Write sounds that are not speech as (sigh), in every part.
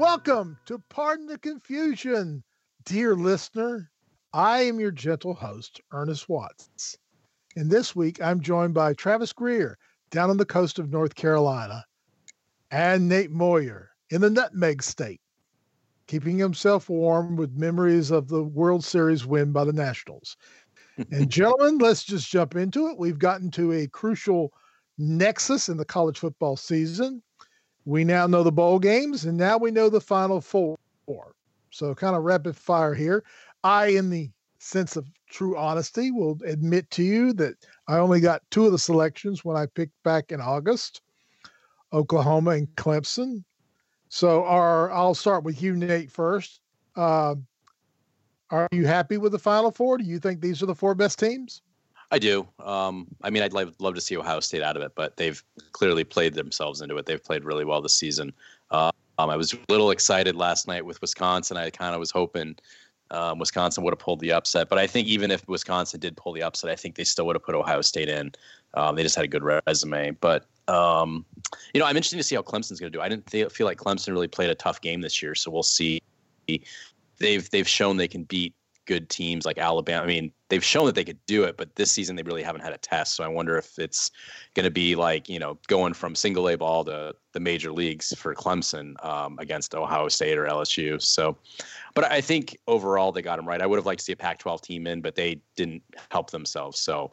Welcome to Pardon the Confusion, dear listener. I am your gentle host, Ernest Watts. And this week I'm joined by Travis Greer down on the coast of North Carolina and Nate Moyer in the Nutmeg State, keeping himself warm with memories of the World Series win by the Nationals. and (laughs) gentlemen, let's just jump into it. We've gotten to a crucial nexus in the college football season. We now know the bowl games, and now we know the final four. So, kind of rapid fire here. I, in the sense of true honesty, will admit to you that I only got two of the selections when I picked back in August Oklahoma and Clemson. So, our, I'll start with you, Nate, first. Uh, are you happy with the final four? Do you think these are the four best teams? I do. Um, I mean, I'd love, love to see Ohio State out of it, but they've clearly played themselves into it. They've played really well this season. Uh, um, I was a little excited last night with Wisconsin. I kind of was hoping um, Wisconsin would have pulled the upset, but I think even if Wisconsin did pull the upset, I think they still would have put Ohio State in. Um, they just had a good resume, but um, you know, I'm interested to see how Clemson's going to do. I didn't th- feel like Clemson really played a tough game this year, so we'll see. They've they've shown they can beat good teams like Alabama. I mean, they've shown that they could do it, but this season they really haven't had a test. So I wonder if it's going to be like you know going from single A ball to the major leagues for Clemson um, against Ohio State or LSU. So, but I think overall they got them right. I would have liked to see a Pac-12 team in, but they didn't help themselves. So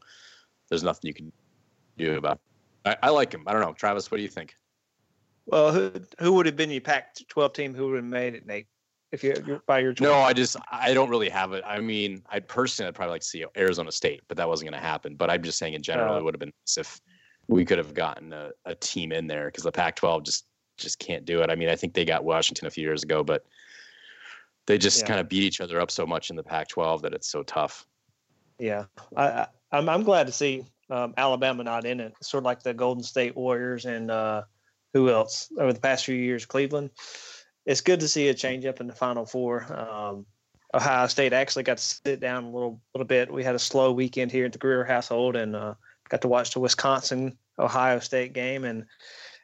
there's nothing you can do about. It. I, I like him. I don't know, Travis. What do you think? Well, who who would have been your Pac-12 team? Who would have made it, Nate? If you, are by your no i just i don't really have it. I mean i personally i'd probably like to see arizona state but that wasn't going to happen. But i'm just saying in general uh, it would have been nice if we could have gotten a, a team in there because the pac 12 just just can't do it. I mean i think they got washington a few years ago but they just yeah. kind of beat each other up so much in the pac 12 that it's so tough. Yeah. I, I I'm, I'm glad to see um, alabama not in it. Sort of like the golden state warriors and uh, who else over the past few years? Cleveland it's good to see a change up in the Final Four. Um, Ohio State actually got to sit down a little little bit. We had a slow weekend here at the Greer household, and uh, got to watch the Wisconsin Ohio State game, and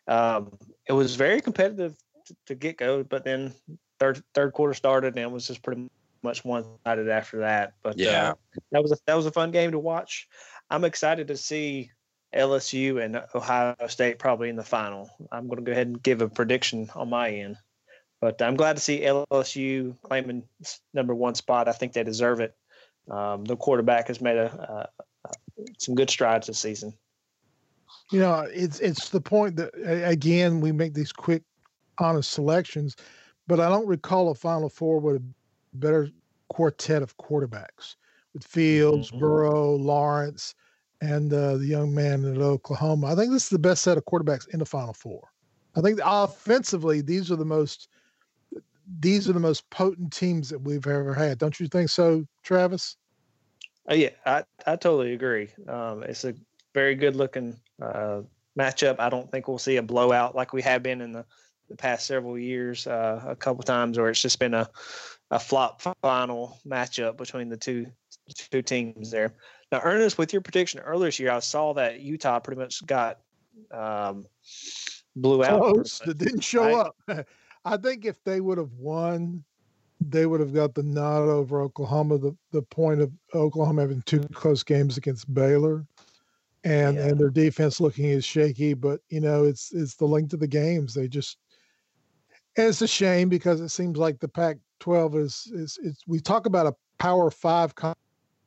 um, it was very competitive to, to, get go. But then third third quarter started, and it was just pretty much one sided after that. But uh, yeah, uh, that was a, that was a fun game to watch. I'm excited to see LSU and Ohio State probably in the final. I'm going to go ahead and give a prediction on my end. But I'm glad to see LSU claiming number one spot. I think they deserve it. Um, the quarterback has made a, uh, some good strides this season. You know, it's it's the point that again we make these quick, honest selections, but I don't recall a Final Four with a better quartet of quarterbacks with Fields, mm-hmm. Burrow, Lawrence, and uh, the young man at Oklahoma. I think this is the best set of quarterbacks in the Final Four. I think offensively, these are the most these are the most potent teams that we've ever had. Don't you think so, Travis? Uh, yeah, I, I totally agree. Um, it's a very good looking uh, matchup. I don't think we'll see a blowout like we have been in the, the past several years, uh, a couple times where it's just been a, a flop final matchup between the two two teams there. Now, Ernest, with your prediction earlier this year, I saw that Utah pretty much got um, blew out. Close. Didn't show up. (laughs) I think if they would have won, they would have got the nod over Oklahoma. The the point of Oklahoma having two mm-hmm. close games against Baylor, and yeah. and their defense looking as shaky. But you know, it's it's the length of the games. They just and it's a shame because it seems like the Pac-12 is is it's we talk about a Power Five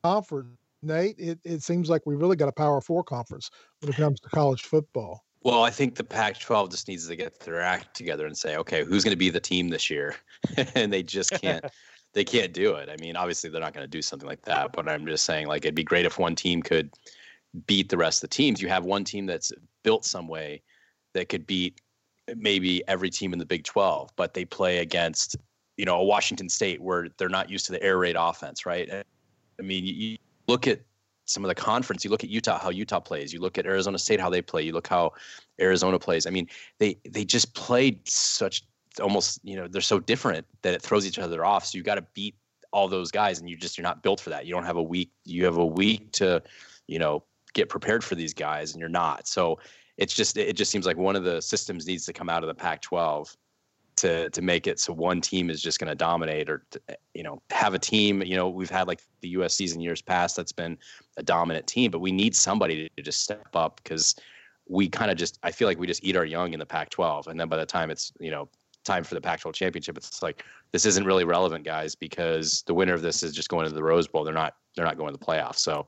conference. Nate, it, it seems like we really got a Power Four conference when it comes to college football. Well, I think the Pac-12 just needs to get their act together and say, okay, who's going to be the team this year? (laughs) and they just can't. (laughs) they can't do it. I mean, obviously they're not going to do something like that, but I'm just saying, like, it'd be great if one team could beat the rest of the teams. You have one team that's built some way that could beat maybe every team in the Big 12, but they play against, you know, a Washington State where they're not used to the air raid offense, right? I mean, you look at some of the conference. You look at Utah, how Utah plays. You look at Arizona State, how they play. You look how Arizona plays. I mean, they they just played such almost you know they're so different that it throws each other off. So you got to beat all those guys, and you just you're not built for that. You don't have a week. You have a week to you know get prepared for these guys, and you're not. So it's just it just seems like one of the systems needs to come out of the Pac-12 to to make it so one team is just going to dominate or to, you know have a team you know we've had like the USC's in years past that's been a dominant team but we need somebody to just step up because we kind of just I feel like we just eat our young in the Pac-12 and then by the time it's you know time for the Pac-12 championship it's like this isn't really relevant guys because the winner of this is just going to the Rose Bowl they're not they're not going to the playoffs so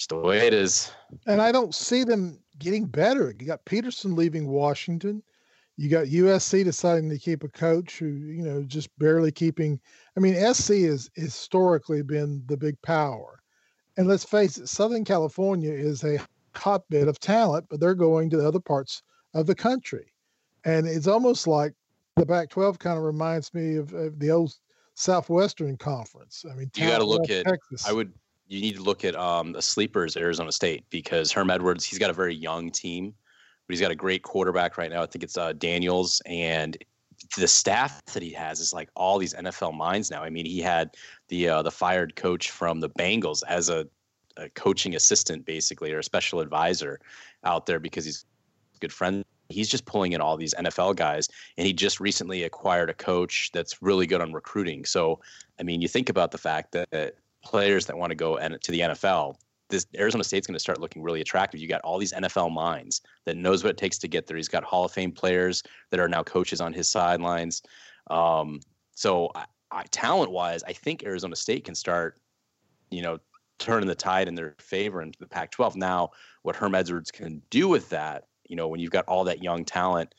just the way it is. And I don't see them getting better. You got Peterson leaving Washington you got USC deciding to keep a coach who, you know, just barely keeping. I mean, SC has historically been the big power. And let's face it, Southern California is a hotbed of talent, but they're going to the other parts of the country. And it's almost like the Pac 12 kind of reminds me of, of, the old Southwestern Conference. I mean, you got to look at, Texas. I would, you need to look at um, the sleepers, Arizona State, because Herm Edwards, he's got a very young team but he's got a great quarterback right now. I think it's uh, Daniels, and the staff that he has is like all these NFL minds now. I mean, he had the uh, the fired coach from the Bengals as a, a, coaching assistant, basically, or a special advisor out there because he's a good friend. He's just pulling in all these NFL guys, and he just recently acquired a coach that's really good on recruiting. So, I mean, you think about the fact that players that want to go to the NFL, this Arizona State's going to start looking really attractive. You got all these NFL minds that knows what it takes to get there. He's got Hall of Fame players that are now coaches on his sidelines. Um, so, I, I, talent-wise, I think Arizona State can start, you know, turning the tide in their favor into the Pac-12. Now, what Herm Edwards can do with that, you know, when you've got all that young talent,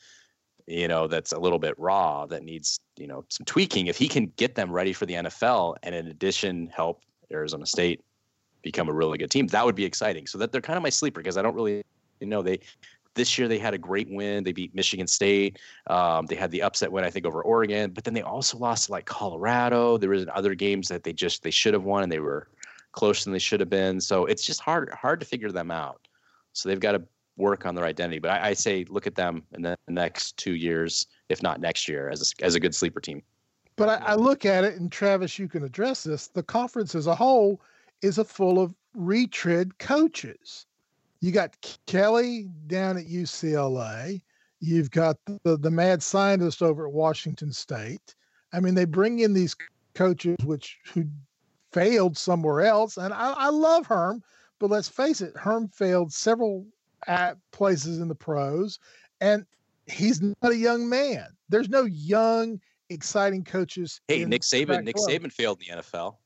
you know, that's a little bit raw, that needs, you know, some tweaking. If he can get them ready for the NFL, and in addition, help Arizona State become a really good team. That would be exciting. So that they're kind of my sleeper because I don't really you know they this year they had a great win. They beat Michigan State. Um, they had the upset win, I think, over Oregon. But then they also lost to like Colorado. There was other games that they just they should have won and they were closer than they should have been. So it's just hard hard to figure them out. So they've got to work on their identity. But I, I say look at them in the next two years, if not next year, as a, as a good sleeper team. But I, I look at it, and Travis, you can address this. The conference as a whole is a full of retread coaches. You got Kelly down at UCLA. You've got the, the mad scientist over at Washington State. I mean, they bring in these coaches which who failed somewhere else, and I, I love Herm, but let's face it, Herm failed several at places in the pros, and he's not a young man. There's no young, exciting coaches. Hey, Nick Saban. Nick Saban failed in the NFL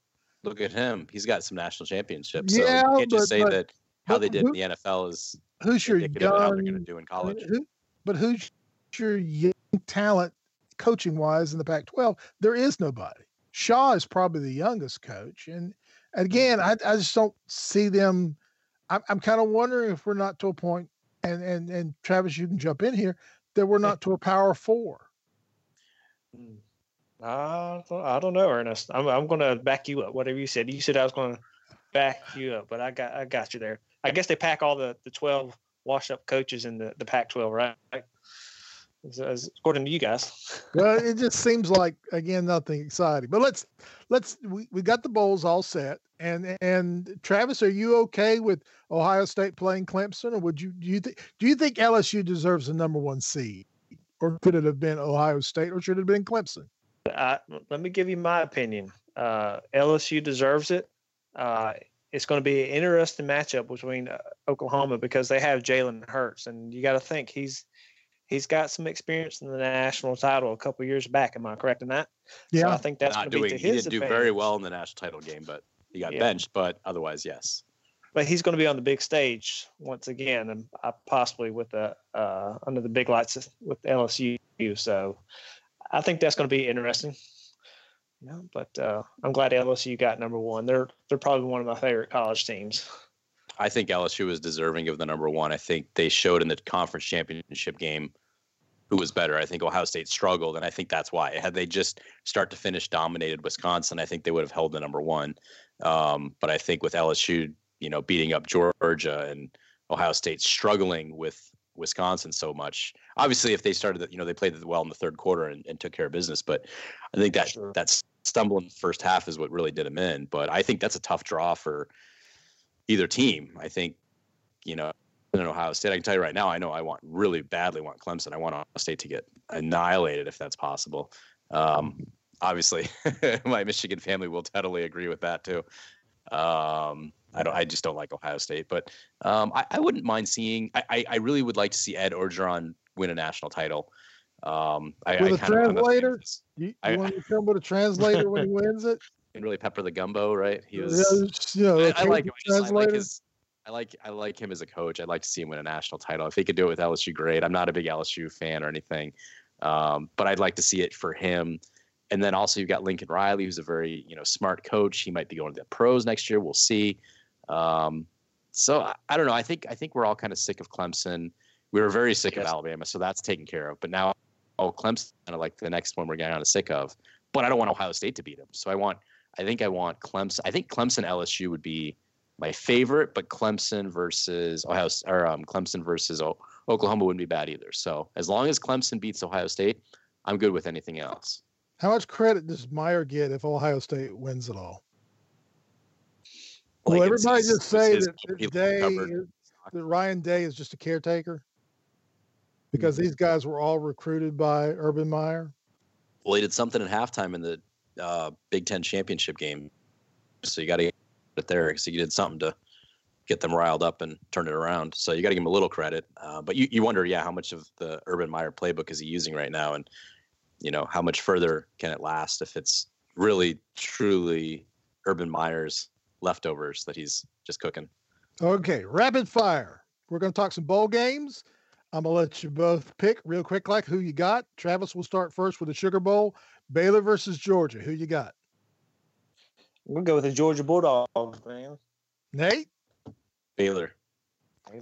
look at him. He's got some national championships. Yeah, so you can't just but, say but, that how they did who, in the NFL is who's your young, how they're going to do in college. Who, but who's your young talent coaching wise in the Pac-12? There is nobody. Shaw is probably the youngest coach, and again, mm-hmm. I, I just don't see them. I'm, I'm kind of wondering if we're not to a point, and and and Travis, you can jump in here that we're not to a power four. Hmm. I don't, I don't know, Ernest. I'm I'm gonna back you up. Whatever you said, you said I was gonna back you up, but I got I got you there. I guess they pack all the the twelve wash up coaches in the the Pac-12, right? As, as, according to you guys. (laughs) well, it just seems like again nothing exciting. But let's let's we, we got the bowls all set. And and Travis, are you okay with Ohio State playing Clemson, or would you do you think do you think LSU deserves the number one seed, or could it have been Ohio State, or should it have been Clemson? I, let me give you my opinion. Uh, LSU deserves it. Uh, it's going to be an interesting matchup between uh, Oklahoma because they have Jalen Hurts, and you got to think he's he's got some experience in the national title a couple years back. Am I correct in that? Yeah, so I think that's not doing. he didn't advantage. do very well in the national title game, but he got yeah. benched. But otherwise, yes. But he's going to be on the big stage once again, and uh, possibly with the uh, under the big lights with LSU. So I think that's going to be interesting. Yeah, but uh, I'm glad LSU got number one. They're they're probably one of my favorite college teams. I think LSU was deserving of the number one. I think they showed in the conference championship game who was better. I think Ohio State struggled, and I think that's why. Had they just start to finish dominated Wisconsin, I think they would have held the number one. Um, but I think with LSU, you know, beating up Georgia and Ohio State struggling with Wisconsin so much. Obviously, if they started, you know, they played well in the third quarter and, and took care of business. But I think that sure. that stumble in the first half is what really did them in. But I think that's a tough draw for either team. I think, you know, and Ohio State. I can tell you right now, I know I want really badly want Clemson. I want Ohio State to get annihilated if that's possible. Um, obviously, (laughs) my Michigan family will totally agree with that too. Um, I don't. I just don't like Ohio State, but um, I, I, wouldn't mind seeing. I, I, really would like to see Ed Orgeron win a national title. Um, I, with I a translator, you, you want to come with a translator when he (laughs) wins it? And really pepper the gumbo, right? He was. Yeah, you know, I, like him. I like his. I like I like him as a coach. I'd like to see him win a national title. If he could do it with LSU, great. I'm not a big LSU fan or anything, um, but I'd like to see it for him. And then also you've got Lincoln Riley, who's a very you know smart coach. He might be going to the pros next year. We'll see. Um, so I, I, don't know. I think I think we're all kind of sick of Clemson. We were very sick yes. of Alabama, so that's taken care of. But now, oh, Clemson, kind of like the next one we're getting kind of sick of. But I don't want Ohio State to beat them. So I want. I think I want Clemson. I think Clemson LSU would be my favorite, but Clemson versus Ohio or um, Clemson versus o- Oklahoma wouldn't be bad either. So as long as Clemson beats Ohio State, I'm good with anything else. How much credit does Meyer get if Ohio State wins it all? Like well, everybody just say that, Day is, that Ryan Day is just a caretaker because these guys were all recruited by Urban Meyer. Well, he did something at halftime in the uh, Big Ten championship game, so you got to get it there because he did something to get them riled up and turn it around. So you got to give him a little credit. Uh, but you, you wonder, yeah, how much of the Urban Meyer playbook is he using right now, and you know how much further can it last if it's really truly Urban Meyer's leftovers that he's just cooking. Okay, rapid fire. We're going to talk some bowl games. I'm going to let you both pick real quick, like who you got. Travis will start first with the Sugar Bowl. Baylor versus Georgia. Who you got? We'll go with the Georgia Bulldogs, man. Nate? Baylor.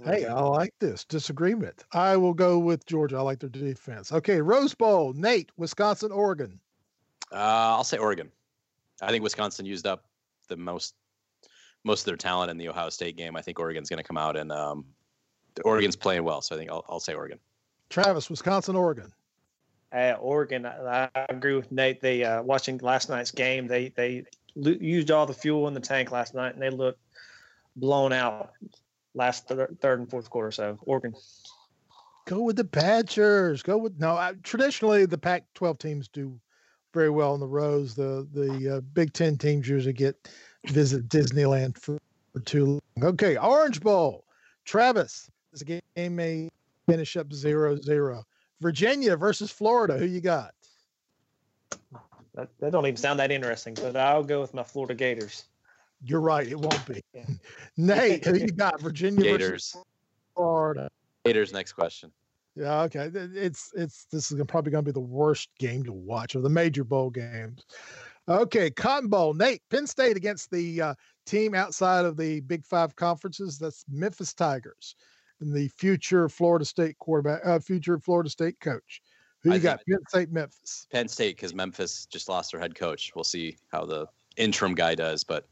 Hey, I like this disagreement. I will go with Georgia. I like their defense. Okay, Rose Bowl. Nate, Wisconsin, Oregon. Uh, I'll say Oregon. I think Wisconsin used up the most most of their talent in the Ohio State game. I think Oregon's going to come out and um, Oregon's playing well. So I think I'll, I'll say Oregon. Travis, Wisconsin, Oregon. Uh, Oregon, I, I, agree with Nate. They uh, watching last night's game. They they lo- used all the fuel in the tank last night, and they looked blown out last th- third and fourth quarter. So Oregon. Go with the Badgers. Go with no. I, traditionally, the Pac-12 teams do very well in the Rose. The the uh, Big Ten teams usually get visit Disneyland for, for too long. Okay, Orange Bowl. Travis, this game may finish up 0 0. Virginia versus Florida. Who you got? That, that don't even sound that interesting, but I'll go with my Florida Gators. You're right. It won't be. (laughs) Nate, who you got? (laughs) Virginia Gators. Florida. Gators. Next question. Yeah, okay. It's it's this is probably going to be the worst game to watch of the major bowl games. Okay, Cotton Bowl. Nate, Penn State against the uh, team outside of the Big Five conferences. That's Memphis Tigers and the future Florida State quarterback, uh, future Florida State coach. Who you I got? Penn State, Memphis. Penn State, because Memphis just lost their head coach. We'll see how the interim guy does, but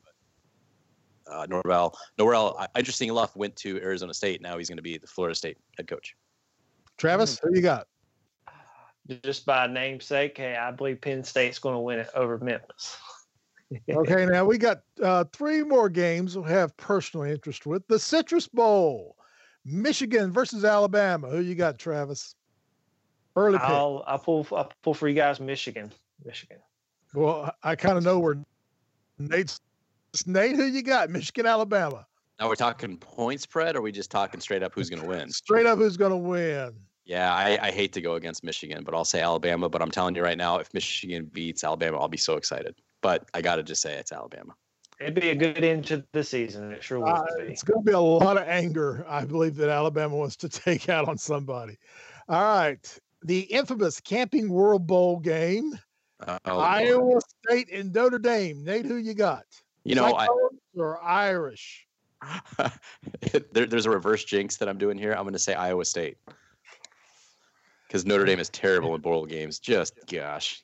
uh, Norvell, Norvell, uh, interesting enough, went to Arizona State. Now he's going to be the Florida State head coach. Travis, who you got? just by namesake, hey, I believe Penn State's going to win it over Memphis. (laughs) okay, now we got uh, three more games we have personal interest with. The Citrus Bowl, Michigan versus Alabama. Who you got, Travis? Early pick. I'll, I'll pull I'll pull for you guys, Michigan. Michigan. Well, I kind of know where Nate's Nate. Who you got? Michigan, Alabama. Now we're talking point spread, or are we just talking straight up who's going to win? Straight up, who's going to win? Yeah, I, I, hate to go against Michigan, but I'll say Alabama. But I'm telling you right now, if Michigan beats Alabama, I'll be so excited. But I got to just say it's Alabama. It'd be a good end to the season. It sure would. Uh, it's going to be a lot of anger, I believe, that Alabama wants to (laughs) take out on somebody. All right. The infamous Camping World Bowl game. Uh, oh, Iowa State and Notre Dame. Nate, who you got? You know, I, or Irish. (laughs) there, there's a reverse jinx that I'm doing here. I'm going to say Iowa State because Notre Dame is terrible in bowl games. Just (laughs) gosh.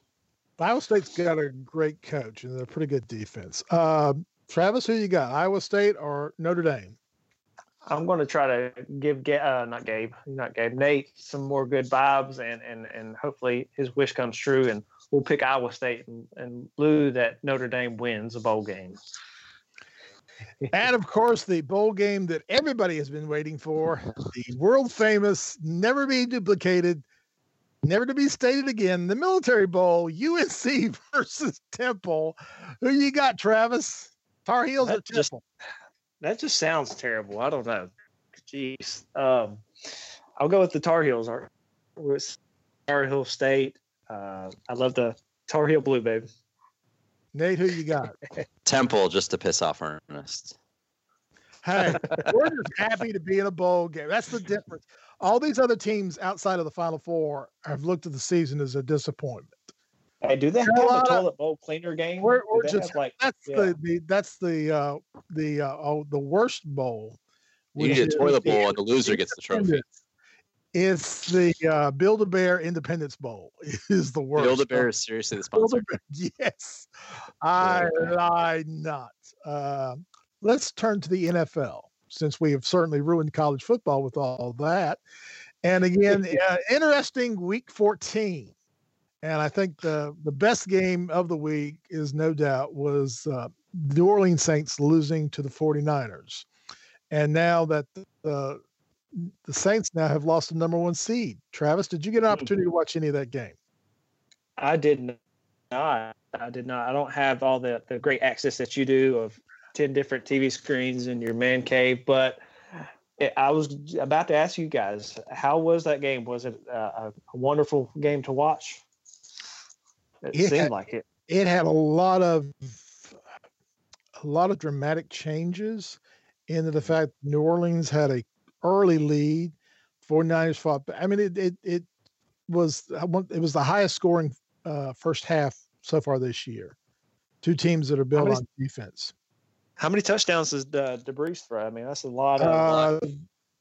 Iowa State's got a great coach and they're a pretty good defense. Uh, Travis, who you got? Iowa State or Notre Dame? I'm going to try to give uh, not Gabe, not Gabe, Nate some more good vibes, and and and hopefully his wish comes true, and we'll pick Iowa State and, and Lou that Notre Dame wins a bowl game. and of course, the bowl game that everybody has been waiting for the world famous, never be duplicated, never to be stated again, the Military Bowl, UNC (laughs) versus Temple. Who you got, Travis? Tar Heels That or just- Temple? That just sounds terrible. I don't know. Jeez. Um, I'll go with the Tar Heels. Our- with Tar Heel State. Uh, I love the Tar Heel Blue, babe. Nate, who you got? (laughs) Temple just to piss off Ernest. Hey, (laughs) we're just happy to be in a bowl game. That's the difference. All these other teams outside of the Final Four have looked at the season as a disappointment. Hey, do they have a toilet bowl cleaner game? We're- we're just- like That's Yeah. the, the that's the uh the uh oh the worst bowl. You which need a toilet bowl and the loser gets the trophy. It's the uh, Build a Bear Independence Bowl. (laughs) Is the worst. Build a Bear is seriously the sponsor. (laughs) Yes, I lie not. Uh, let's turn to the NFL since we have certainly ruined college football with all that. And again, (laughs) uh, interesting week 14. And I think the, the best game of the week is no doubt was uh, New Orleans Saints losing to the 49ers. And now that the, the Saints now have lost the number one seed. Travis, did you get an opportunity to mm-hmm. watch any of that game? I did not. I did not. I don't have all the, the great access that you do of 10 different TV screens in your man cave, but it, I was about to ask you guys, how was that game? Was it a, a wonderful game to watch? It Yeah. seemed like it. it had a lot of a lot of dramatic changes into the mm-hmm. fact New Orleans had a early lead. 49ers fought. ba- I mean, it it it was it was the highest scoring uh, first half so far this year. Two teams that are built many- on defense. How many touchdowns does uh, DeBreeze throw? I mean, that's a lot of. Uh,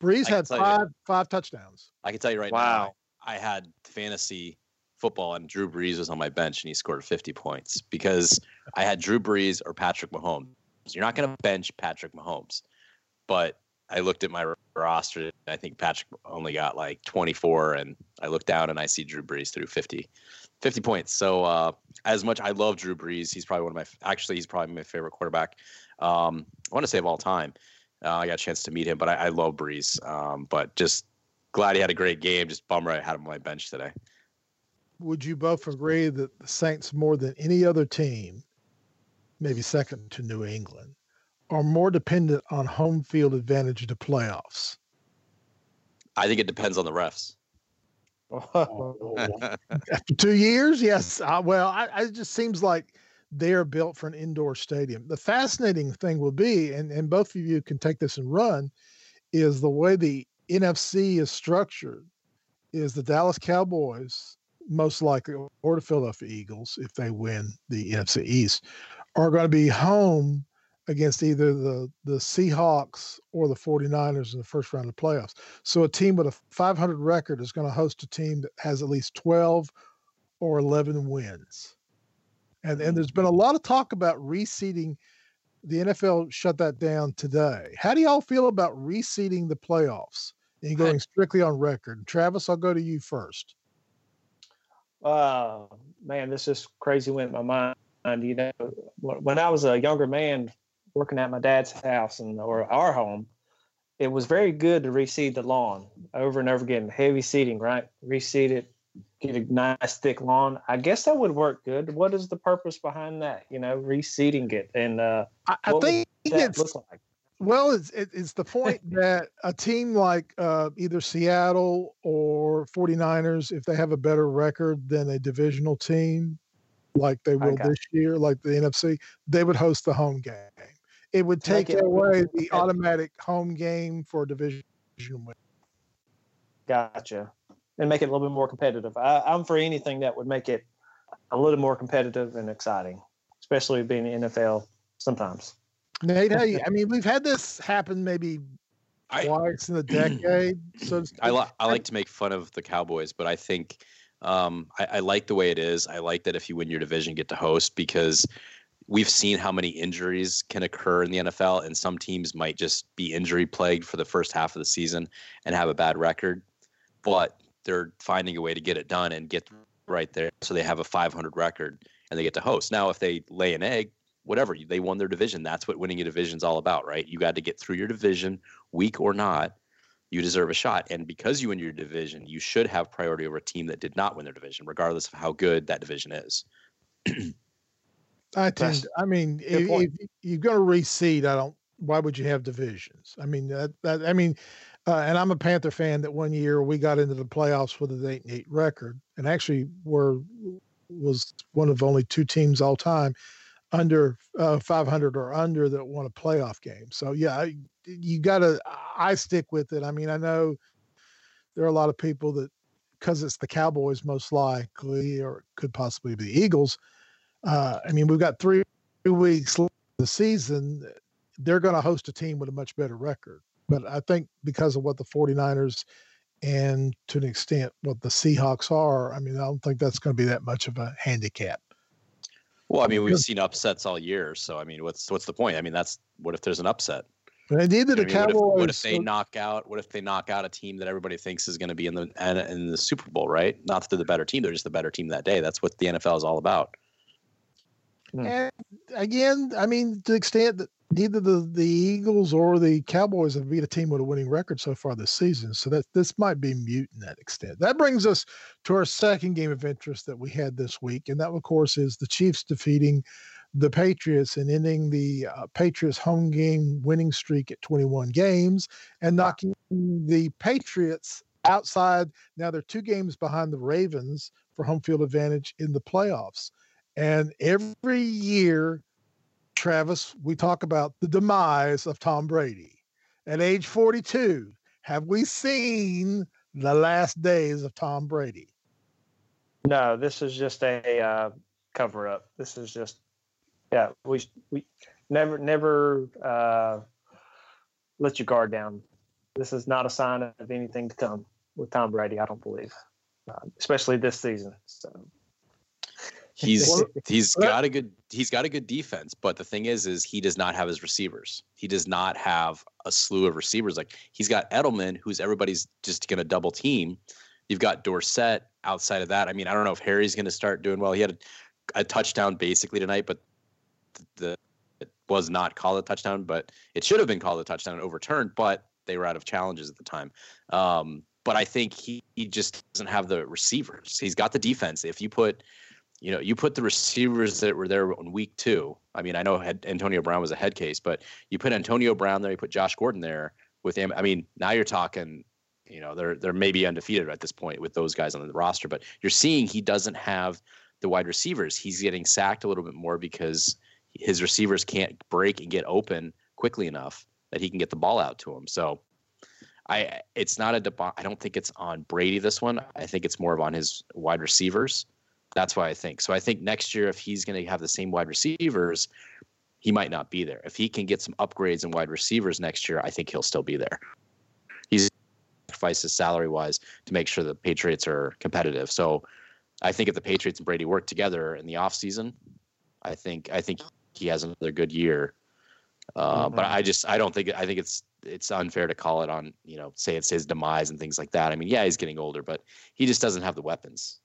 Brees I had tell you. five five touchdowns. I can tell you right now, Wow. I, I had fantasy football and Drew Brees was on my bench and he scored 50 points because I had Drew Brees or Patrick Mahomes. You're not going to bench Patrick Mahomes, but I looked at my r- roster. I think Patrick only got like 24, and I look down and I see Drew Brees through 50, 50 points. So uh, as much I love Drew Brees, he's probably one of my actually he's probably my favorite quarterback. Um, I want to say of all time. Uh, I got a chance to meet him, but I, I love Brees. Um, but just glad he had a great game. Just bummer I had him on my bench today. Would you both agree that the Saints, more than any other team, maybe second to New England, are more dependent on home field advantage to playoffs? I think it depends on the refs. (laughs) After two years, yes. Uh, well, I, I, it just seems like they're built for an indoor stadium. The fascinating thing will be, and, and both of you can take this and run, is the way the NFC is structured. Is the Dallas Cowboys most likely, or the Philadelphia Eagles, if they win the NFC East, are going to be home against either the the Seahawks or the 49ers in the first round of playoffs. So a team with a 500 record is going to host a team that has at least 12 or 11 wins. And and there's been a lot of talk about reseeding. The NFL shut that down today. How do y'all feel about reseeding the playoffs and going strictly on record? Travis, I'll go to you first. Uh, man, this is crazy went in my mind. You know, when I was a younger man working at my dad's house and or our home, it was very good to reseed the lawn over and over again. Heavy seeding, right? Reseed it, get a nice thick lawn. I guess that would work good. What is the purpose behind that? You know, reseeding it and uh, I, I think that it's like? Well, it's it, it's the point (laughs) that a team like uh, either Seattle or 49ers, if they have a better record than a divisional team, like they will this year, like the NFC, they would host the home game. It would To make take it away the (laughs) automatic home game for a division win. Gotcha. And make it a little bit more competitive. I, I'm for anything that would make it a little more competitive and exciting, especially being in the NFL sometimes. Nate, how you, (laughs) I mean, we've had this happen maybe I- twice in a (clears throat) decade. So I, speak. li- I like to make fun of the Cowboys, but I think um, I, I like the way it is. I like that if you win your division, you get to host because we've seen how many injuries can occur in the NFL, and some teams might just be injury plagued for the first half of the season and have a bad record, but they're finding a way to get it done and get right there, so they have a 500 record and they get to host. Now, if they lay an egg, whatever they won their division. That's what winning a division is all about, right? You got to get through your division, weak or not. You deserve a shot, and because you win your division, you should have priority over a team that did not win their division, regardless of how good that division is. (clears throat) I tend. I mean, if, if, you're going to reseed, I don't. Why would you have divisions? I mean, that, that I mean, uh, and I'm a Panther fan. That one year we got into the playoffs with an eight and eight record, and actually were was one of only two teams all time under uh, 500 or under that won a playoff game. So yeah, I, you got to. I stick with it. I mean, I know there are a lot of people that because it's the Cowboys most likely, or it could possibly be the Eagles uh, I mean, we've got three weeks left the season. They're going to host a team with a much better record. But I think because of what the 49ers and to an extent what the Seahawks are, I mean, I don't think that's going to be that much of a handicap. Well, I mean, we've seen upsets all year, so I mean, what's what's the point? I mean, that's what if there's an upset? But indeed, the Cowboys. What if, what if, they knock out? What if they knock out a team that everybody thinks is going to be in the in the Super Bowl? Right? Not that they're the better team; they're just the better team that day. That's what the NFL is all about. Mm. And again, I mean, to the extent that neither the, the Eagles or the Cowboys have beat a team with a winning record so far this season. So that this might be mute in that extent. That brings us to our second game of interest that we had this week. And that, of course, is the Chiefs defeating the Patriots and ending the uh, Patriots home game winning streak at 21 games and knocking the Patriots outside. Now they're two games behind the Ravens for home field advantage in the playoffs. And every year, Travis, we talk about the demise of Tom Brady. At age 42, have we seen the last days of Tom Brady? No, this is just a uh, cover up. This is just, yeah, we we never never uh, let your guard down. This is not a sign of anything to come with Tom Brady. I don't believe, uh, especially this season. So He's he's got a good he's got a good defense, but the thing is, is he does not have his receivers. He does not have a slew of receivers. Like he's got Edelman, who's everybody's just going to double team. You've got Dorsett. Outside of that, I mean, I don't know if Harry's going to start doing well. He had a, a touchdown basically tonight, but the it was not called a touchdown, but it should have been called a touchdown and overturned. But they were out of challenges at the time. Um, but I think he, he just doesn't have the receivers. He's got the defense. If you put you know, you put the receivers that were there in week two. I mean, I know Antonio Brown was a head case, but you put Antonio Brown there, you put Josh Gordon there with him. I mean, now you're talking, you know, they're they're maybe undefeated at this point with those guys on the roster, but you're seeing he doesn't have the wide receivers. He's getting sacked a little bit more because his receivers can't break and get open quickly enough that he can get the ball out to him. So I it's not a deb- I don't think it's on Brady this one. I think it's more of on his wide receivers. That's why I think. So I think next year, if he's going to have the same wide receivers, he might not be there. If he can get some upgrades in wide receivers next year, I think he'll still be there. He's sacrifices salary wise to make sure the Patriots are competitive. So I think if the Patriots and Brady work together in the offseason, I think I think he has another good year. Uh, mm-hmm. But I just I don't think I think it's it's unfair to call it on you know say it's his demise and things like that. I mean, yeah, he's getting older, but he just doesn't have the weapons.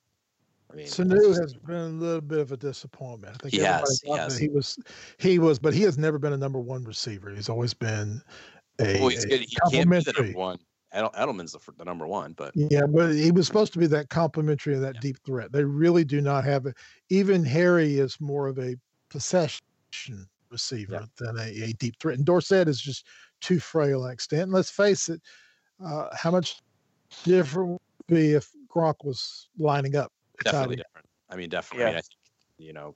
I mean, Sanu has been a little bit of a disappointment. I think he has. He, he was, he was, but he has never been a number one receiver. He's always been a, well, he's good. He can't be the number one. Edelman's the, the number one, but yeah, but he was supposed to be that complimentary and that yeah. deep threat. They really do not have it. Even Harry is more of a possession receiver yeah. than a, a, deep threat. And Dorsett is just too frail an extent. And let's face it, uh, how much different would be if Gronk was lining up definitely different. I mean, definitely. Yeah. I, think you know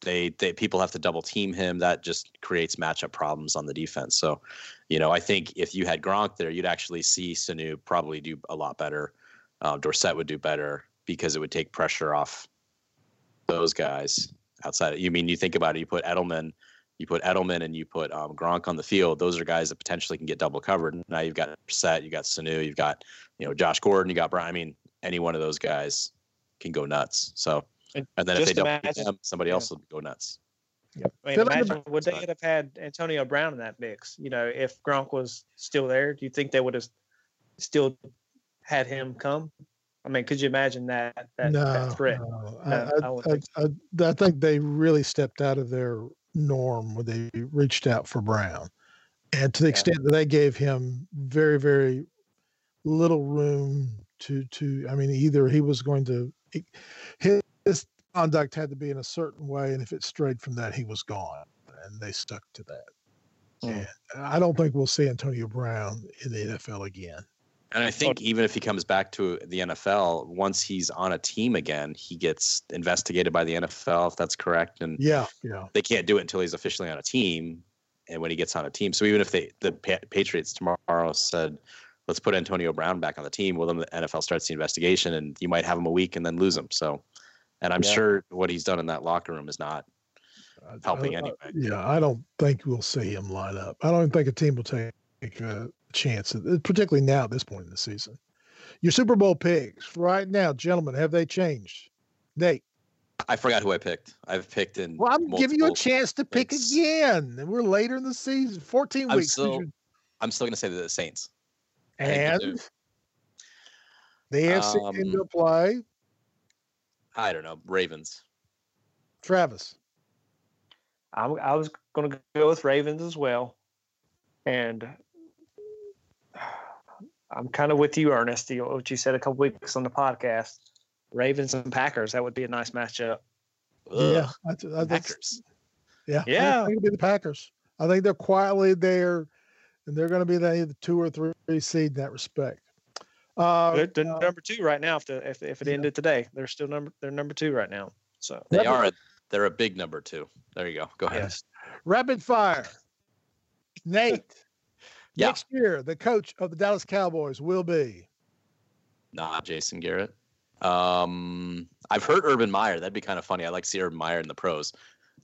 they they people have to double team him. That just creates matchup problems on the defense. So, you know, I think if you had Gronk there, you'd actually see Sanu probably do a lot better. Uh, Dorsett would do better because it would take pressure off those guys outside. You mean you think about it? You put Edelman, you put Edelman, and you put um, Gronk on the field. Those are guys that potentially can get double covered. Now you've got Set, you got Sanu, you've got you know Josh Gordon, you got Brian. I mean, any one of those guys can go nuts. So, and, and then if they don't imagine, them, somebody else will go nuts. Yep. I mean, imagine would they have had Antonio Brown in that mix? You know, if Gronk was still there, do you think they would have still had him come? I mean, could you imagine that that, no, that threat? No. no I, I, I, I, I, think they really stepped out of their Norm when they reached out for Brown. And to the Yeah. extent that they gave him very, very little room to to I mean, either he was going to his, his conduct had to be in a certain way, and if it strayed from that, he was gone. And they stuck to that. Mm. And I don't think we'll see Antonio Brown in the NFL again. And I think even if he comes back to the NFL, once he's on a team again, he gets investigated by the NFL, if that's correct. And Yeah, yeah. they can't do it until he's officially on a team. And when he gets on a team, so even if they the Patriots tomorrow said, "Let's put Antonio Brown back on the team," well, then the NFL starts the investigation, and you might have him a week and then lose him. So, and I'm Yeah. sure what he's done in that locker room is not helping I- anyway. Yeah, I don't think we'll see him line up. I don't even think a team will take a chance, uh, particularly now at this point in the season. Your Super Bowl picks right now, gentlemen, have they changed? Nate, I forgot who I picked. I've picked in. well, I'm giving you a chance to pick again. And we're later in the season, 14 I'm weeks. still- I'm still going to say the Saints. I they and do. the AFC Um, came to play. I don't know Ravens. Travis. I'm, I was going to go with Ravens as well, and (sighs) I'm kind of with you, Ernest. You, what you said a couple weeks on the podcast, Ravens and Packers. That would be a nice matchup. Yeah, I, I, Packers. yeah, Yeah. I think it'll be the Packers. I think they're quietly there, and they're going to be the either two or three seed in that respect. Uh, They're, they're uh, number two right now. If the if, if it yeah. ended today, they're still number they're number two right now. So They Rapid- are. A, they're a big number two. There you go. Go ahead. yes, Rapid fire. Nate. Yeah. Next year, the coach of the Dallas Cowboys will be. Not Jason Garrett. Um, I've heard Urban Meyer. That'd be kind of funny. I like to see Urban Meyer in the pros.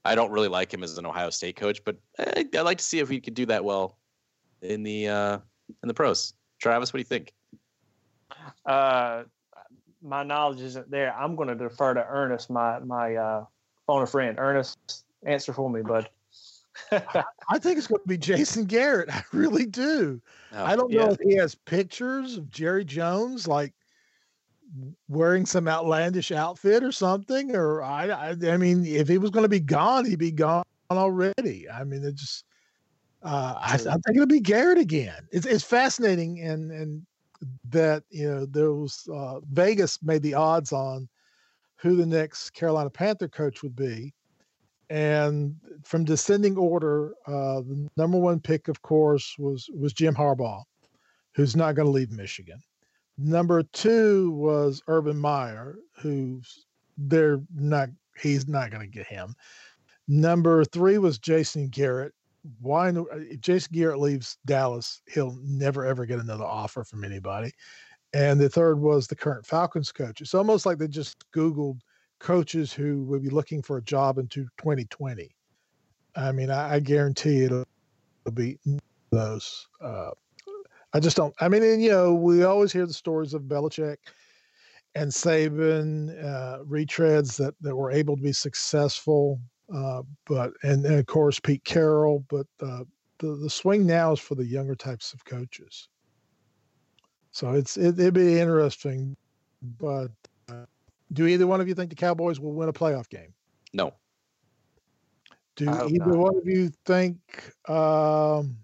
I don't really like him as an Ohio State coach, but eh, I'd like to see if he could do that well in the uh, in the pros. Travis, what do you think? uh, my knowledge isn't there. I'm going to defer to Ernest, my my uh, phone a friend. Ernest, answer for me, bud. I think it's going to be Jason Garrett. I really do. Oh, I don't yeah. know if he has pictures of Jerry Jones like wearing some outlandish outfit or something, or I, I, I mean, if he was going to be gone, he'd be gone already. I mean, it just, uh, I, I think it'll be Garrett again. It's, it's fascinating, and and that you know there was uh, Vegas made the odds on who the next Carolina Panther coach would be. And from descending order, uh, the number one pick, of course, was was Jim Harbaugh, who's not going to leave Michigan. Number two was Urban Meyer, who's they're not he's not going to get him. Number three was Jason Garrett. Why? in the- If Jason Garrett leaves Dallas, he'll never ever get another offer from anybody. And the third was the current Falcons coach. It's almost like they just Googled coaches who would be looking for a job into 2020. I mean, I, I guarantee it'll, it'll be those. Uh, I just don't. I mean, and, you know, we always hear the stories of Belichick and Saban uh, retreads that that were able to be successful, uh, but and, and of course Pete Carroll. But uh, the the swing now is for the younger types of coaches. So it's it, it'd be interesting, but uh, do either one of you think the Cowboys will win a playoff game? No. Do either not. one of you think um,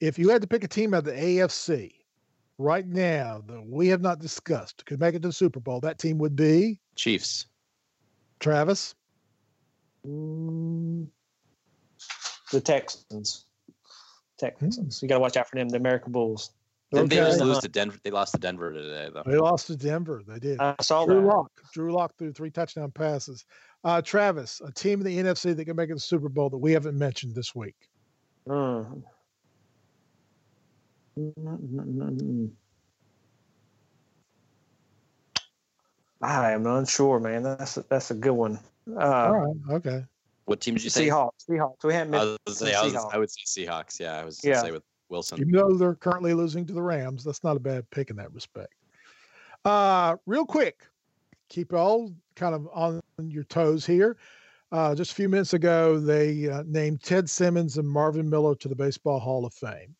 if you had to pick a team out of the AFC right now that we have not discussed could make it to the Super Bowl, that team would be Chiefs. Travis? Mm, the Texans. Texans. You got to watch out for them. The American Bulls. Didn't they Okay. just lose to Denver? They lost to Denver today, though. They lost to Denver. They did. I saw Drew that. Lock. Drew Lock threw three touchdown passes. Uh, Travis, a team in the NFC that can make it to the Super Bowl that we haven't mentioned this week. Mm. Mm-mm-mm-mm. I am unsure, man. That's a, that's a good one. All Uh, right. Okay. What team did you say? Seahawks. Seahawks. We haven't I was, say, I, was, Seahawks. I would say Seahawks. Yeah, I was Yeah. gonna say with Wilson. Even though they're currently losing to the Rams, that's not a bad pick in that respect. Uh, real quick, keep all kind of on your toes here. Uh, just a few minutes ago, they uh, named Ted Simmons and Marvin Miller to the Baseball Hall of Fame.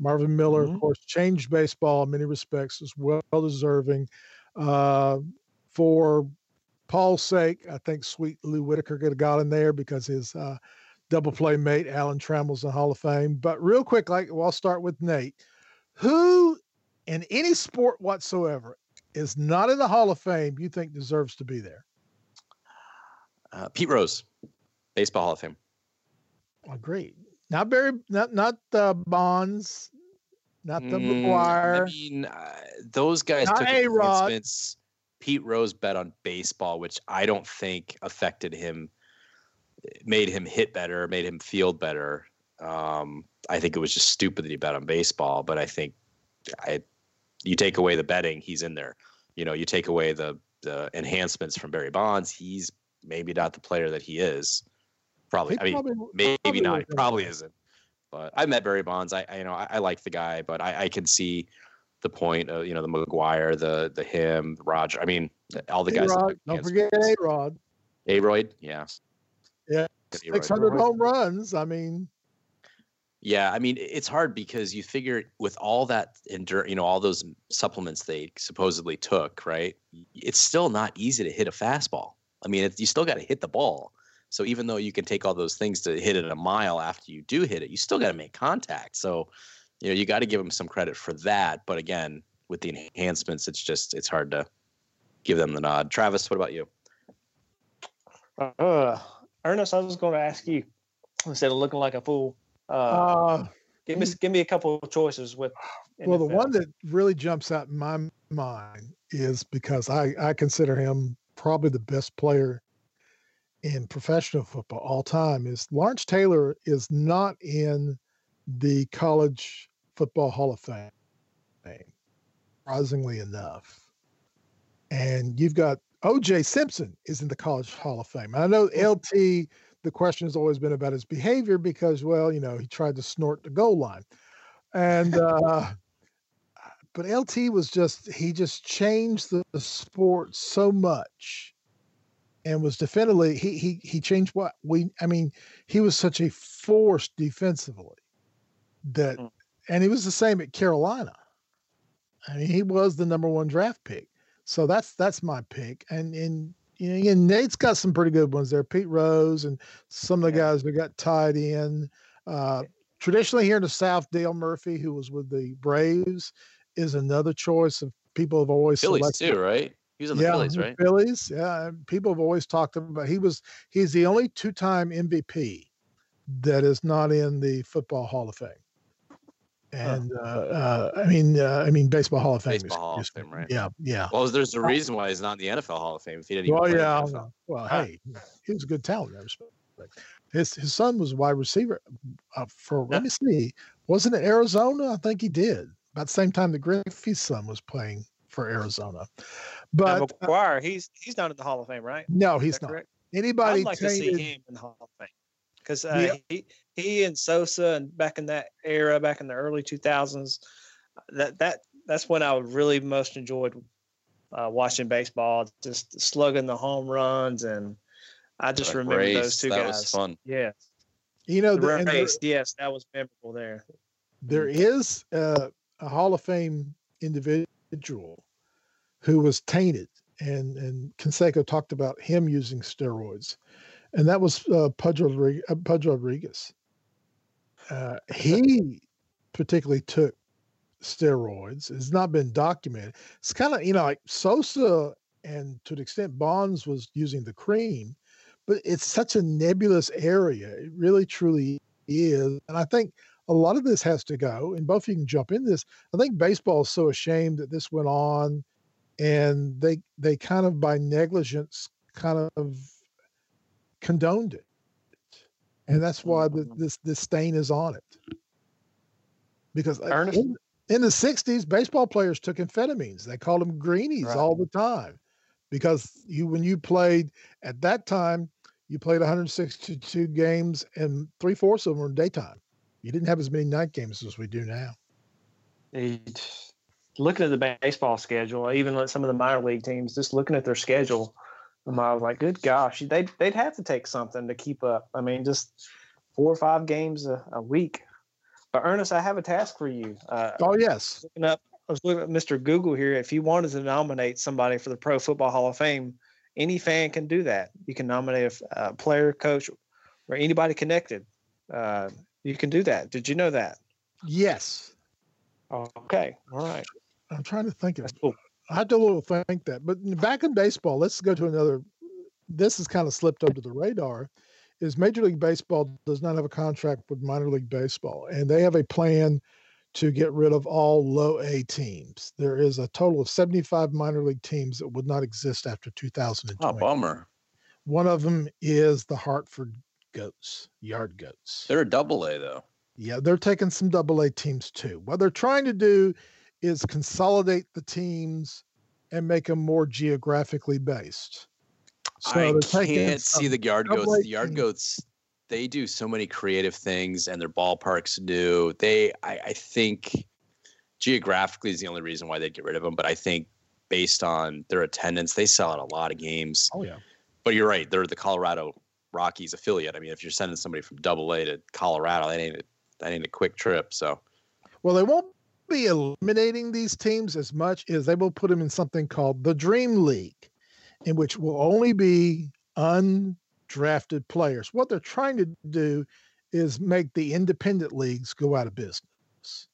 Marvin Miller, Mhm. of course, changed baseball in many respects, is well deserving uh, for Paul's sake, I think sweet Lou Whitaker could have got in there because his uh, double play mate Alan Trammell's in the Hall of Fame. But real quick, like well, I'll start with Nate. Who in any sport whatsoever is not in the Hall of Fame you think deserves to be there? Uh, Pete Rose, Baseball Hall of Fame. Agreed. Not Barry, not not the Bonds, not the Mm, McGwire. I mean, uh, those guys Not took A-Rod. advancements. Pete Rose bet on baseball, which I don't think affected him, made him hit better, made him field better. Um, I think it was just stupid that he bet on baseball. But I think, I, you take away the betting, he's in there. You know, you take away the the enhancements from Barry Bonds, he's maybe not the player that he is. Probably, He I mean, probably- maybe probably not. He probably isn't. But I met Barry Bonds. I, I you know I, I like the guy, but I, I can see the point of you know the McGwire, the the him, Roger. I mean, all the guys. A-Rod, don't forget A Rod. A-Royd, yeah, Yeah, Six hundred home runs. I mean, Yeah, I mean it's hard because you figure with all that endure, you know, all those supplements they supposedly took, right? It's still not easy to hit a fastball. I mean, you still got to hit the ball. So even though you can take all those things to hit it a mile after you do hit it, you still got to make contact. So, you know, you got to give them some credit for that. But again, with the enhancements, it's just it's hard to give them the nod. Travis, what about you? Uh, Ernest, I was going to ask you instead of looking like a fool. Uh, uh, give me give me a couple of choices with. (sighs) well, the NFL. one that really jumps out in my mind is because I I consider him probably the best player in professional football all time is Lawrence Taylor is not in the college football hall of fame surprisingly enough. And you've got oj simpson is in the college hall of fame. I know lt the question has always been about his behavior because well you know he tried to snort the goal line. And uh (laughs) but lt was just he just changed the, the sport so much and was defensively he he he changed what we I mean he was such a force defensively that Mm. And he was the same at Carolina. I mean he was the number one draft pick. So that's that's my pick. And and you know and Nate's got some pretty good ones there. Pete Rose and some of the guys that got tied in. Uh traditionally here in the South, Dale Murphy, who was with the Braves, is another choice of people have always Phillies selected. too, right? He was on the yeah, Phillies, right? Phillies. Yeah, people have always talked about. He was he's the only two-time MVP that is not in the Football Hall of Fame. And uh, uh, I mean, uh, I mean, Baseball Hall of Fame. Baseball Hall of. Fame, right. Yeah, yeah. Well, there's a reason why he's not in the NFL Hall of Fame if he didn't even Well, play yeah. Well, Huh. hey, he was a good talent. in that respect. His his son was a wide receiver uh, for. Let me see. Wasn't it Arizona? I think he did. About the same time that Griffey's son was playing for Arizona. Now, But uh, McGwire, he's he's not in the Hall of Fame, right? no, he's not. correct? Anybody I'd like to see him in the Hall of Fame because uh, he he and Sosa and back in that era, back in the early two thousands, that that that's when I really most enjoyed uh, watching baseball, just slugging the home runs, and I just The remember Rays, those two that guys. was fun. Yeah, You know, the the, and there- Yes, that was memorable there. there is uh, a Hall of Fame individual who was tainted, and and Canseco talked about him using steroids, and that was uh, Pudge, Rodriguez, uh, Pudge Rodriguez. Uh, he particularly took steroids. It's not been documented. It's kind of you know like Sosa and to an extent Bonds was using the cream, but it's such a nebulous area. It really truly is, and I think a lot of this has to go, and both of you can jump in this. I think baseball is so ashamed that this went on, and they they kind of by negligence kind of condoned it, and that's why the, Mhm. this this stain is on it. Because Ernest? in, in the '60s, baseball players took amphetamines. They called them greenies Right. all the time, because you when you played at that time, you played 162 games, and three fourths of them were daytime. You didn't have as many night games as we do now. It- looking at the baseball schedule, even some of the minor league teams, just looking at their schedule, um, I was like, good gosh, they'd, they'd have to take something to keep up. I mean, just four or five games a, a week. But Ernest, I have a task for you. Uh, Oh yes, looking up, I was looking at Mr. Google here. If you wanted to nominate somebody for the Pro Football Hall of Fame any fan can do that. You can nominate a, a player, coach, or anybody connected. Uh, you can do that. Did you know that? Yes. Okay. All right. I'm trying to think of That's cool. I had to a little think that. But back in baseball, let's go to another. This has kind of slipped under the radar. Is Major League Baseball does not have a contract with minor league baseball, and they have a plan to get rid of all low A teams. There is a total of 75 minor league teams that would not exist after ah, Oh, 2020. bummer. One of them is the Hartford Goats, Yard Goats. They're a double A though. Yeah, they're taking some double A teams too. What they're trying to do is consolidate the teams and make them more geographically based. I can't see the yard goats. The yard goats, they do so many creative things, and their ballparks do. They, I, I think, geographically is the only reason why they'd get rid of them. But I think based on their attendance, they sell out a lot of games. Oh yeah. But you're right; they're the Colorado Rockies affiliate. I mean, if you're sending somebody from Double A to Colorado, that ain't a, that ain't a quick trip. So Well, they won't be eliminating these teams as much as they will put them in something called the Dream League, in which will only be undrafted players. What they're trying to do is make the independent leagues go out of business.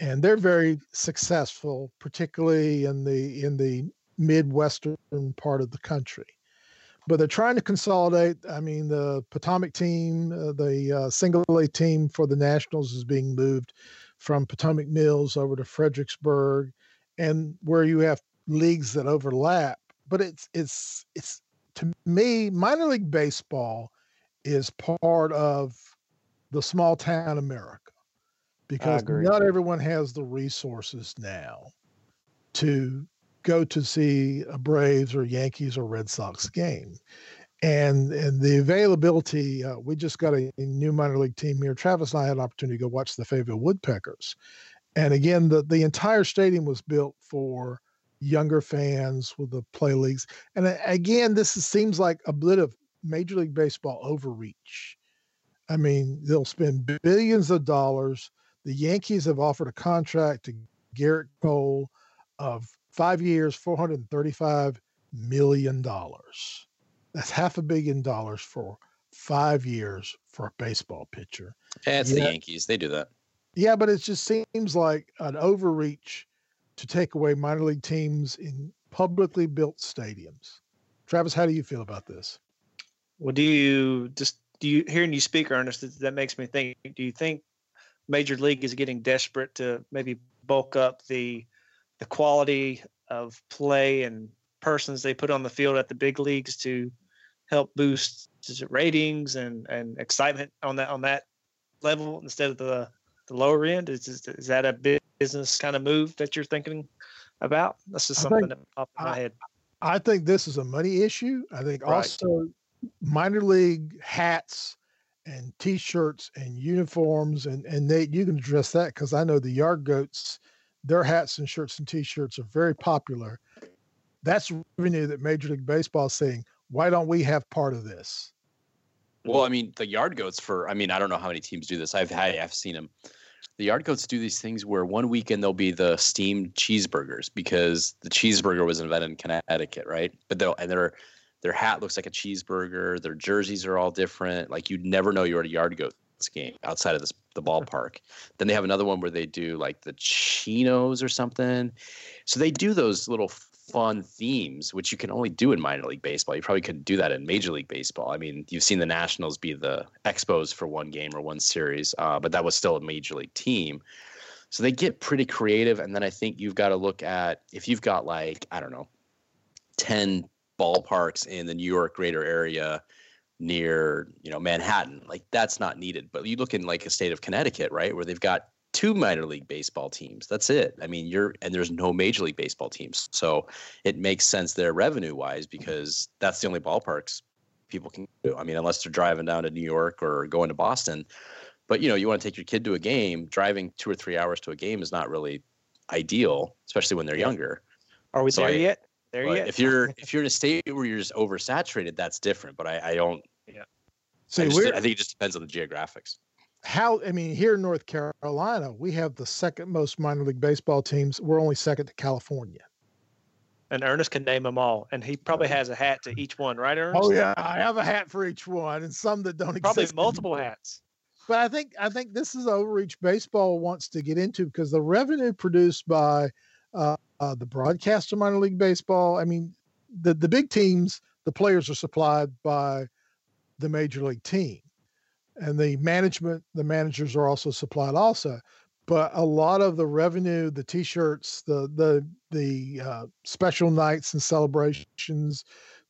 And they're very successful, particularly in the in the midwestern part of the country. But they're trying to consolidate. I mean, the Potomac team, uh, the uh, single A team for the Nationals is being moved from Potomac Mills over to Fredericksburg, and where you have leagues that overlap. But it's it's it's to me, minor league baseball is part of the small town America because not everyone has the resources now to go to see a Braves or Yankees or Red Sox game. And and the availability, uh, we just got a, a new minor league team here. Travis and I had an opportunity to go watch the Fayetteville Woodpeckers. And again, the, the entire stadium was built for younger fans with the play leagues. And again, this is, seems like a bit of Major League Baseball overreach. I mean, they'll spend billions of dollars. The Yankees have offered a contract to Gerrit Cole of five years, $435 million. That's half a billion dollars for five years for a baseball pitcher. eh, it's the Yankees; they do that. Yeah, but it just seems like an overreach to take away minor league teams in publicly built stadiums. Travis, how do you feel about this? Well, do you just do you hearing you speak, Ernest? that- That makes me think. Do you think Major League is getting desperate to maybe bulk up the the quality of play and persons they put on the field at the big leagues to help boost ratings and and excitement on that on that level instead of the the lower end? Is is, is that a business kind of move that you're thinking about? That's just something think- that popped in my head. I think this is a money issue. I think Right. also minor league hats and t-shirts and uniforms and and Nate, you can address that because I know the yard goats, their hats and shirts and t-shirts are very popular. That's revenue that Major League Baseball is saying, why don't we have part of this? Well, I mean, the yard goats for I mean, I don't know how many teams do this. I've had I've seen them. The yard goats do these things where one weekend they'll be the steamed cheeseburgers because the cheeseburger was invented in Connecticut, right? But they'll and their their hat looks like a cheeseburger. Their jerseys are all different. Like you'd never know you're at a yard goats game outside of this the ballpark. Then they have another one where they do like the chinos or something. So they do those little fun themes, which you can only do in minor league baseball. You probably couldn't do that in major league baseball. I mean, you've seen the Nationals be the Expos for one game or one series, uh, but that was still a major league team. So they get pretty creative. And then I think you've got to look at if you've got like, I don't know, 10 ballparks in the New York greater area near, you know, Manhattan, like that's not needed. But you look in like a state of Connecticut, right, where they've got two minor league baseball teams. That's it. I mean, you're and there's no major league baseball teams. So it makes sense there revenue wise mm-hmm. because that's the only ballparks people can do. I mean, unless they're driving down to New York or going to Boston. But you know, you want to take your kid to a game, driving two or three hours to a game is not really ideal, especially when they're younger. Are we So there I- yet? There But yet? if you're (laughs) if you're in a state where you're just oversaturated, that's different. But I, I don't. See, I, just, we're I think it just depends on the geographics. How I mean, here in North Carolina, we have the second most minor league baseball teams. We're only second to California. and Ernest can name them all, and he probably has a hat to each one, right, Ernest? Oh yeah, I have a hat for each one, and some that don't probably exist. multiple hats. But I think I think this is overreach baseball wants to get into because the revenue produced by uh, uh, the broadcaster minor league baseball. I mean, the the big teams, the players are supplied by the major league team, and the management, the managers are also supplied also. But a lot of the revenue, the T-shirts, the the the uh, special nights and celebrations,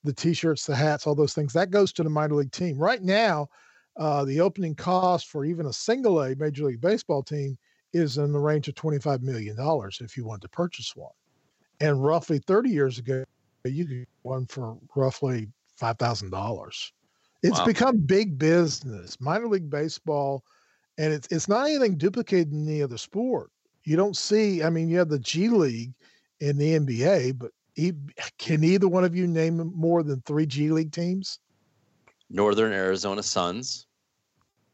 the T-shirts, the hats, all those things, that goes to the minor league team. Right now, uh, the opening cost for even a single A Major League Baseball team is in the range of $25 million if you want to purchase one. And roughly 30 years ago, you could get one for roughly $5,000. It's Wow. become big business, minor league baseball, and it's it's not anything duplicated in any other sport. You don't see, I mean, you have the G League in the NBA, but e- can either one of you name more than three G League teams? Northern Arizona Suns.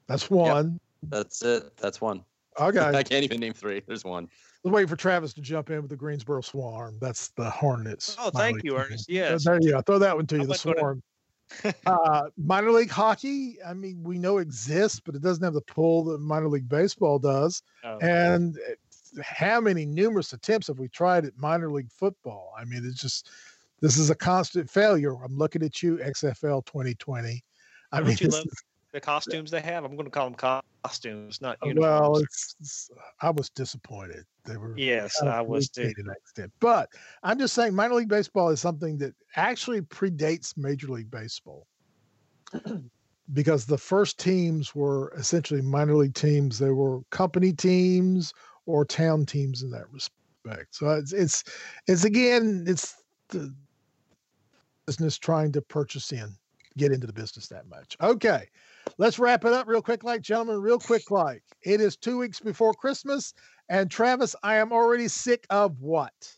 That's one. That's it. That's one. (laughs) Okay. I can't even name three. There's one. Let's wait for Travis to jump in with the Greensboro Swarm. That's the Hornets. Oh, thank you, team. Ernest. Yes. There you go. Throw that one to you, I the wasn't gonna- Swarm. (laughs) uh, minor league hockey, I mean, we know exists, but it doesn't have the pull that minor league baseball does. Oh, And how many numerous attempts have we tried at minor league football? I mean, it's just, this is a constant failure. I'm looking at you, XFL 2020. I Don't mean, you love the costumes they have? I'm going to call them costumes, not well, uniforms. it's, it's, I was disappointed. They were yes, I was too. to extent. But I'm just saying, minor league baseball is something that actually predates Major League Baseball (clears throat) because the first teams were essentially minor league teams. They were company teams or town teams in that respect. So it's it's it's again it's the business trying to purchase in, get into the business that much. Okay, let's wrap it up real quick, like gentlemen, real quick, like it is two weeks before Christmas. And Travis, I am already sick of what?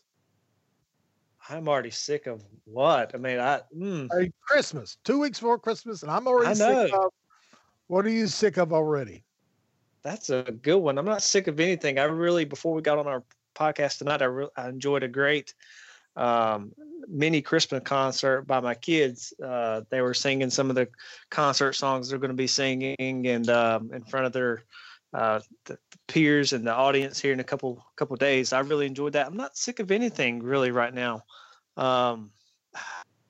I'm already sick of what? I mean, I mm, Hey, Christmas. Two weeks before Christmas, and I'm already sick of. What are you sick of already? that's a good one. I'm not sick of anything. I really, before we got on our podcast tonight, I, re- I enjoyed a great um, mini Christmas concert by my kids. Uh, they were singing some of the concert songs they're going to be singing, and um, in front of their uh, the, the peers and the audience here in a couple couple days. I really enjoyed that. I'm not sick of anything really right now. Um,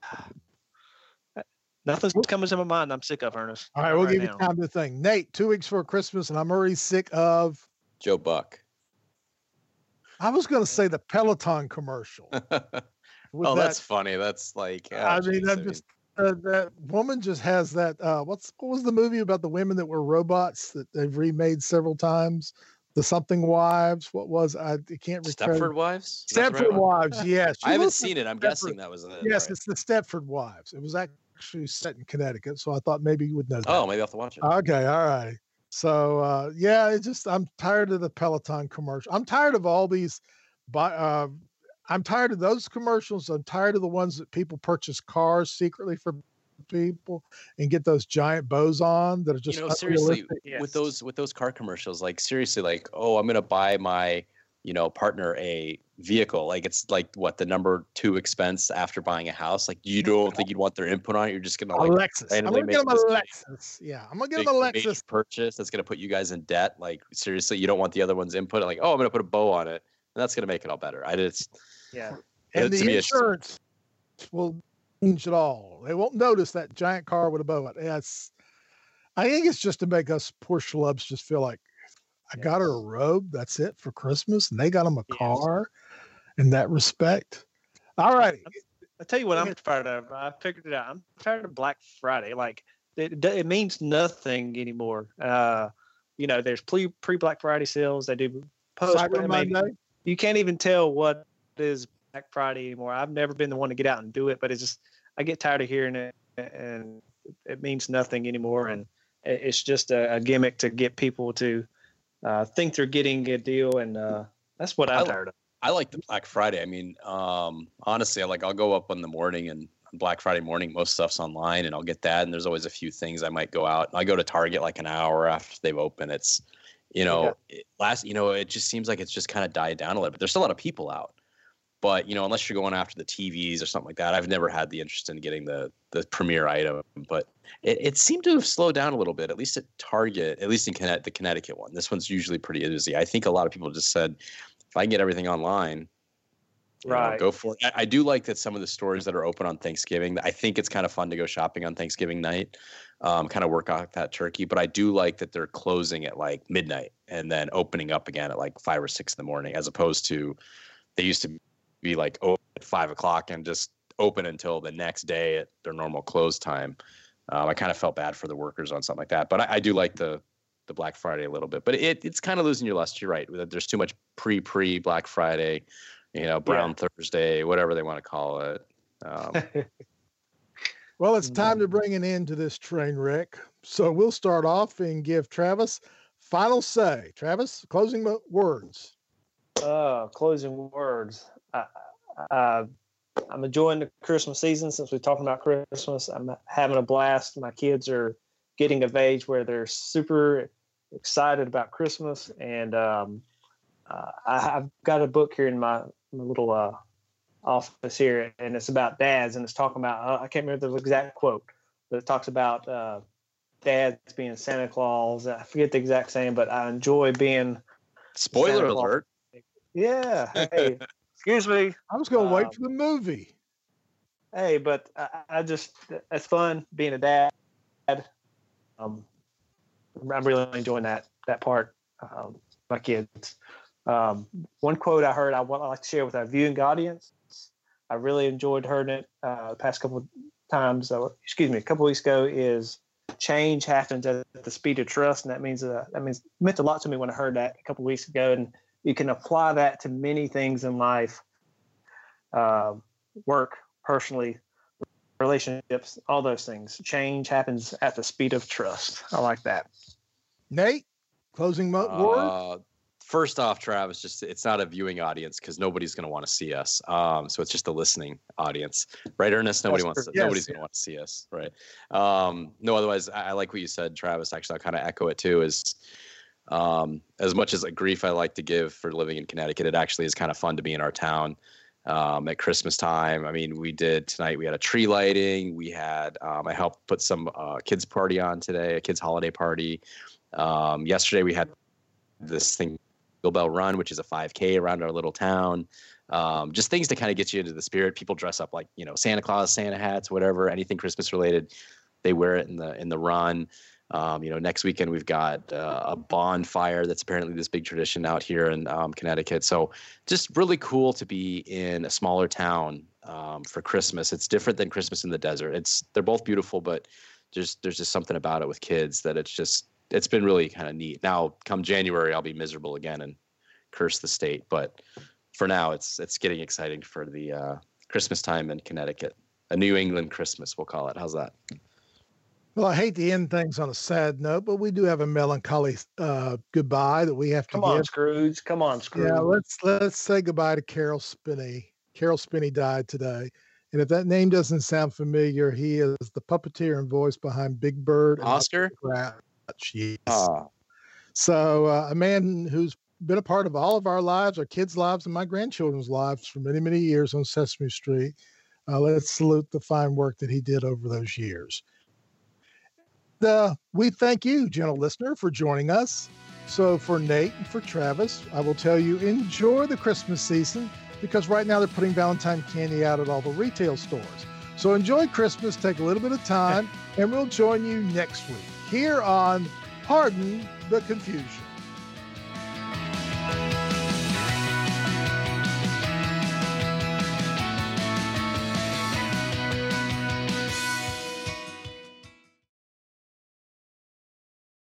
(sighs) nothing's coming to my mind. I'm sick of Ernest. All right, we'll right give now. you time to think. Nate, two weeks for Christmas, and I'm already sick of. Joe Buck. I was going to say the Peloton commercial. (laughs) Oh, that- that's funny. That's like. I oh, mean, jeez, I'm just uh, that woman just has that. Uh, what's what was the movie about the women that were robots that they've remade several times? The something wives. What was I? I can't recall. Stepford Wives. Is that the right Stepford one? Wives. Yes, (laughs) I haven't seen it. I'm Stepford- guessing that was it. Yes, right? it's the Stepford Wives. It was actually set in Connecticut, so I thought maybe you would know that. Oh, maybe I'll have to watch it. Okay, all right. So uh, yeah, it just I'm tired of the Peloton commercial. I'm tired of all these. Buy, uh, I'm tired of those commercials. I'm tired of the ones that people purchase cars secretly for people and get those giant bows on that are just you know, seriously. Yes. with those with those car commercials, like seriously, like, oh, I'm gonna buy my, you know, partner a vehicle. Like it's like what the number two expense after buying a house. Like you don't think you'd want their input on it. You're just gonna like Lexus. I'm gonna get them a Lexus. Yeah, I'm gonna get big them a Lexus. purchase that's gonna put you guys in debt. Like seriously, you don't want the other one's input. Like, oh, I'm gonna put a bow on it, and that's gonna make it all better. I just Yeah. Uh, and to the me, it's- insurance will change it all. They won't notice that giant car with a bow. on it. Yes, I think it's just to make us poor schlubs just feel like I got her a robe. That's it for Christmas, and they got him a Yes. car. In that respect, all righty. I tell you what, I'm tired of. I figured it out. I'm tired of Black Friday. Like it, it means nothing anymore. Uh, you know, there's pre pre Black Friday sales. They do post. Cyber Monday. You can't even tell what is Black Friday anymore. I've never been the one to get out and do it, but it's just I get tired of hearing it, and it means nothing anymore. And it's just a, a gimmick to get people to uh, think they're getting a deal, and uh, that's what I I'm li- tired of. I like the Black Friday. I mean, um, honestly, I like I'll go up in the morning and Black Friday morning, most stuff's online, and I'll get that. And there's always a few things I might go out. I go to Target like an hour after they've opened. It's, you know, it, last, you know, it just seems like it's just kind of died down a little bit. There's still a lot of people out, But you know, unless you're going after the TVs or something like that, I've never had the interest in getting the the premier item. But it, it seemed to have slowed down a little bit, at least at Target, at least in Connecticut, the Connecticut one. This one's usually pretty busy. I think a lot of people just said, if I can get everything online, right, know, go for it. I, I do like that some of the stores that are open on Thanksgiving. I think it's kind of fun to go shopping on Thanksgiving night um, kind of work out that turkey. But I do like that they're closing at like midnight and then opening up again at like five or six in the morning, as opposed to they used to be like open at five o'clock and just open until the next day at their normal close time. Um, I kind of felt bad for the workers on something like that, but I, I do like the the Black Friday a little bit. But it it's kind of losing your luster. You're right. There's too much pre pre Black Friday, you know, Brown yeah. Thursday, whatever they want to call it. Um, (laughs) Well, it's time to bring an end to this train wreck. So we'll start off and give Travis final say. Travis, closing words. Uh, closing words. I, I'm enjoying the Christmas season since we're talking about Christmas. I'm having a blast. My kids are getting of age where they're super excited about Christmas, and um, uh, I, have got a book here in my, my little uh, office here, and it's about dads, and it's talking about uh, I can't remember the exact quote, but it talks about uh, dads being Santa Claus. I forget the exact saying, but I enjoy being. Spoiler alert! Yeah. Hey, excuse me. I was going to wait um, for the movie. Hey, but I, I, just it's fun being a dad. Um, I'm really enjoying that that part. Um, my kids. Um, one quote I heard I want to like to share with our viewing audience I really enjoyed hearing it uh, the past couple of times. Uh, excuse me, a couple weeks ago is change happens at the speed of trust, and that means uh, that means meant a lot to me when I heard that a couple weeks ago, and you can apply that to many things in life, uh, work, personally, relationships, all those things. Change happens at the speed of trust. I like that. Nate, closing mo- uh, word first off, Travis, just it's not a viewing audience because nobody's going to want to see us. Um, so it's just a listening audience, right, Ernest? Nobody That's wants. To, yes, nobody's yeah. going to want to see us, right? Um, no, otherwise, I, I, like what you said, Travis. Actually, I'll kind of echo it too. Is um, as much as a grief I like to give for living in Connecticut, it actually is kind of fun to be in our town. Um, at Christmas time. I mean, we did tonight. We had a tree lighting. We had um, I helped put some uh, kids party on today, a kids holiday party. Um, yesterday we had this thing Bell Run, which is a 5K around our little town. Um, just things to kind of get you into the spirit. People dress up like you know Santa Claus, Santa hats, whatever, anything Christmas related. They wear it in the in the run. Um, you know, next weekend we've got uh, a bonfire that's apparently this big tradition out here in um, Connecticut. So just really cool to be in a smaller town um, for Christmas. It's different than Christmas in the desert. It's they're both beautiful, but just there's just something about it with kids that it's just it's been really kind of neat. Now, come January, I'll be miserable again and curse the state. But for now, it's it's getting exciting for the uh, Christmas time in Connecticut. A New England Christmas, we'll call it. How's that? Well, I hate to end things on a sad note, but we do have a melancholy uh, goodbye that we have to Come give. on, Scrooge. Come on, Scrooge. Yeah, let's let's say goodbye to Carol Spinney. Carol Spinney died today. And if that name doesn't sound familiar, he is the puppeteer and voice behind Big Bird. Oscar? Yes. Ah. So uh, a man who's been a part of all of our lives, our kids' lives, and my grandchildren's lives for many, many years on Sesame Street. Uh, let's salute the fine work that he did over those years. Uh, we thank you, gentle listener, for joining us. So, for Nate and for Travis, I will tell you enjoy the Christmas season because right now they're putting Valentine candy out at all the retail stores. So, enjoy Christmas, take a little bit of time, (laughs) and we'll join you next week here on Pardon the Confusion.